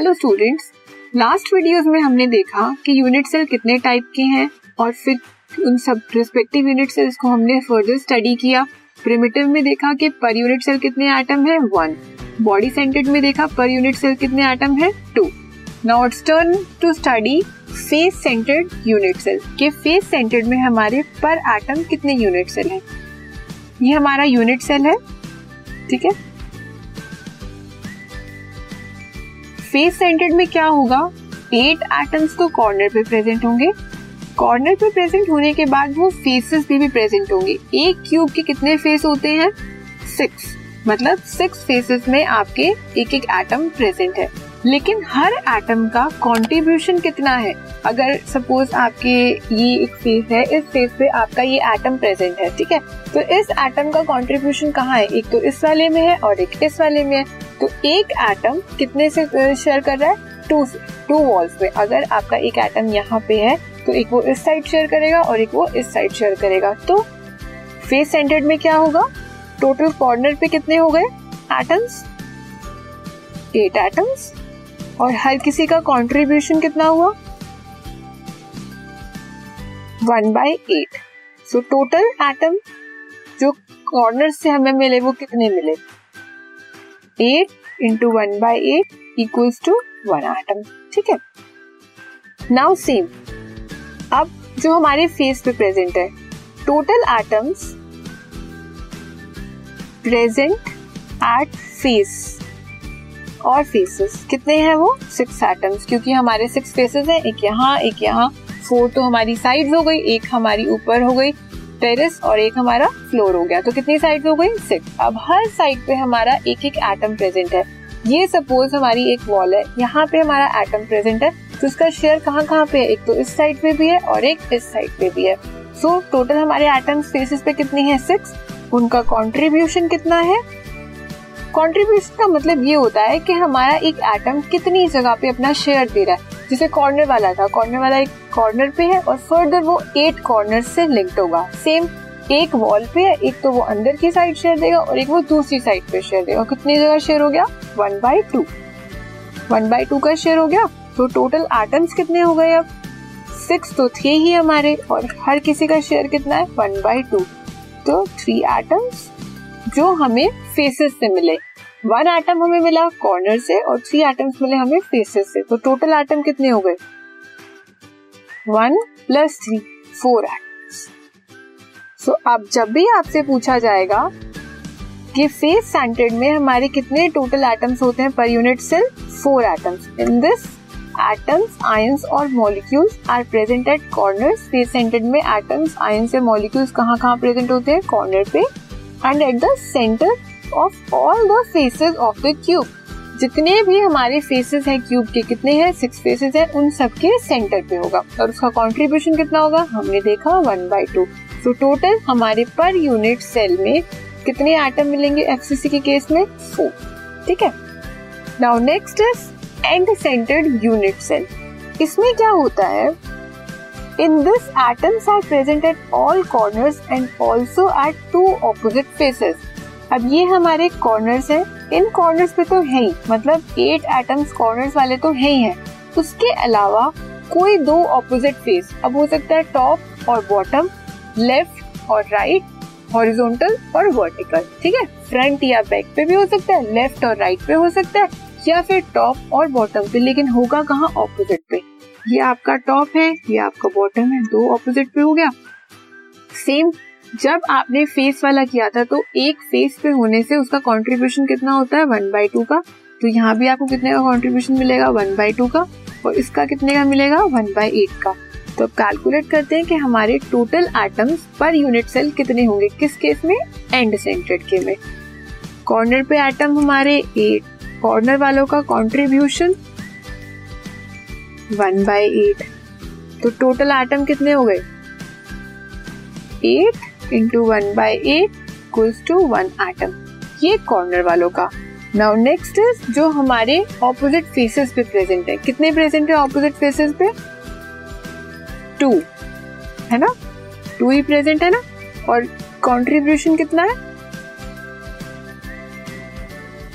Hello students last videos में हमने देखा कि यूनिट सेल कितने टाइप के हैं और फिर उन सब रिस्पेक्टिव यूनिट सेल्स को हमने फर्दर स्टडी किया। प्रिमिटिव में देखा कि पर यूनिट सेल कितने एटम है? वन बॉडी सेंटेड में देखा पर यूनिट सेल कितने एटम है? Two now it's turn to study face centred unit cell के फेस सेंटर्ड में हमारे पर एटम कितने यूनिट सेल हैं? ये हमारा यूनिट सेल है। ठीक है? फेस सेंटर्ड में क्या होगा? एट एटम्स तो कॉर्नर पे प्रेजेंट होंगे। कॉर्नर पे प्रेजेंट होने के बाद वो फेसेस भी, भी प्रेजेंट होंगे। एक क्यूब के कितने फेस होते हैं? सिक्स मतलब सिक्स फेसेस में आपके एक एक एटम प्रेजेंट है। लेकिन हर एटम का कंट्रीब्यूशन कितना है? अगर सपोज़ आपके ये एक फेस है इस फेस पे आपका ये एटम प्रेजेंट है ठीक है? तो इस एटम का कंट्रीब्यूशन कहाँ है? एक तो इस वाले में है और एक इस वाले में है। तो एक एटम कितने से शेयर कर रहा है? टू से टू वॉल्स में अगर आपका एक एटम यहाँ पे है तो एक वो इस साइड शेयर करेगा और एक वो इस साइड शेयर करेगा। तो फेस सेंटर्ड में क्या होगा? टोटल कॉर्नर पे कितने हो गए? एटम्स एट एटम्स और हर किसी का कंट्रीब्यूशन कितना हुआ? One by eight so total atom जो कॉर्नर से हमें मिले, वो कितने मिले? Eight into one by eight equals to one atom ठीक है? नाउ सेम अब जो हमारे फेस पे प्रेजेंट है total atoms present at face और फेसेस कितने हैं वो? सिक्स एटम्स क्योंकि हमारे सिक्स फेसेस हैं, एक यहाँ एक यहाँ. फोर तो हमारी साइड्स हो गई, एक हमारी ऊपर हो गई. टेरेस और एक हमारा फ्लोर हो गया। तो कितनी साइड हो गई? सिक्स अब हर साइड पे हमारा एक एक एटम प्रेजेंट है। ये सपोज़ हमारी एक वॉल है। यहाँ पे हमारा एटम प्रेजेंट है। तो उसका शेयर कहाँ कहाँ पे है? एक तो इस साइड पे भी है और एक इस साइड पे भी है। सो so, टोटल हमारे एटम स्पेसिस पे कितनी है? सिक्स उनका कॉन्ट्रीब्यूशन कितना है? कॉन्ट्रीब्यूशन का मतलब ये होता है कि हमारा एक एटम कितनी जगह पे अपना शेयर दे रहा है। जैसे कॉर्नर वाला था। कॉर्नर वाला एक कॉर्नर पे है और फर्दर वो एट कॉर्नर से लिंक्ड होगा। सेम एक वॉल पे है, एक तो वो अंदर की साइड शेयर देगा और एक वो दूसरी साइड पे शेयर देगा। कितनी जगह शेयर हो गया? One by two one by two का शेयर हो गया? तो टोटल एटम्स कितने हो गए अब? सिक्स तो थे ही हमारे और हर किसी का शेयर कितना है? वन बाई टू तो थ्री एटम्स जो हमें फेसेस से मिले। वन एटम हमें मिला कॉर्नर से और थ्री एटम्स मिले हमें फेसेस से। तो टोटल एटम कितने हो गए? One plus three four atoms so अब जब भी आपसे पूछा जाएगा कि फेस सेंटर्ड में हमारे कितने टोटल एटम्स होते हैं per unit cell four atoms in this atoms ions और molecules are present at corner face centred में एटम्स आयंस या मॉलिक्यूल्स कहाँ कहाँ प्रेजेंट होते हैं? कॉर्नर पे। And at the centre of all the faces of the cube जितने भी हमारे फेसेस हैं क्यूब के, कितने हैं? सिक्स फेसेस हैं, उन सब के सेंटर पे होगा। और उसका कंट्रीब्यूशन कितना होगा? हमने देखा one by two so total हमारे पर यूनिट सेल में कितने एटम मिलेंगे एफसीसी के केस में? फोर ठीक है? Now next is end centred unit cell इसमें क्या होता है? In this atoms are present at all corners and also at two opposite faces अब ये हमारे कॉर्नर्स हैं। इन कॉर्नर्स पे तो है ही। मतलब एट एटम्स कॉर्नर्स वाले तो है ही हैं। उसके अलावा कोई दो ऑपोजिट फेस अब हो सकता है टॉप और बॉटम लेफ़्ट और राइट हॉरिजॉन्टल और वर्टिकल ठीक है? फ्रंट या बैक पे भी हो सकता है लेफ़्ट और राइट पे हो सकता है, या फिर टॉप और बॉटम पे। लेकिन होगा कहाँ ऑपोजिट पे? ये आपका टॉप है, ये आपका बॉटम है, दो ऑपोजिट पे हो गया। सेम जब आपने फेस वाला किया था तो एक फेस पे होने से उसका कंट्रीब्यूशन कितना होता है? वन बाई टू का। तो यहाँ भी आपको कितने का कंट्रीब्यूशन मिलेगा? वन बाई टू का। और इसका कितने का मिलेगा? वन बाई एट का। तो अब कैलकुलेट करते हैं कि हमारे total atoms per unit cell कितने होंगे? किस केस में? एंड सेंटेड के में। कॉर्नर पे एटम हमारे एट कॉर्नर वालों का कंट्रीब्यूशन वन बाई एट तो टोटल एटम कितने हो गए? Eight into one by eight to one atom ये कॉर्नर वालों का। नाउ नेक्स्ट इज़ जो हमारे ऑपोजिट फेसेस पे प्रेजेंट है। कितने प्रेजेंट है ऑपोजिट फेसेस पे? टू है ना? टू ही प्रेजेंट है ना? और कंट्रीब्यूशन कितना है?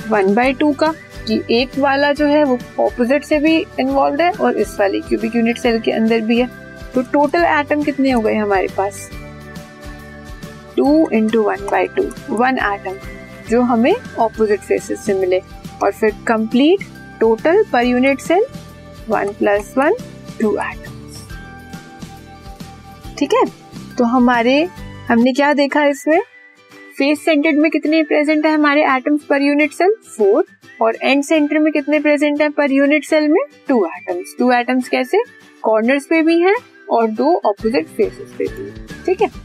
वन बाई टू का। कि एक वाला जो है वो ऑपोजिट से भी इन्वॉल्व है और इस वाले क्यूबिक यूनिट सेल के अंदर भी है। तो टोटल एटम कितने हो गए हमारे पास? Two into one by two one atom जो हमें ऑपोजिट फेसेस से मिले। और फिर complete total per unit cell one plus one two atoms ठीक है? तो हमारे, हमने क्या देखा इसमें? फेस सेंटर्ड में कितने प्रेजेंट है हमारे atoms per unit cell four और एंड सेंटर में कितने प्रेजेंट है पर यूनिट सेल में? टू एटम्स टू एटम्स कैसे? कॉर्नर्स पे भी हैं और दो ऑपोजिट फेसेस पे भी ठीक है?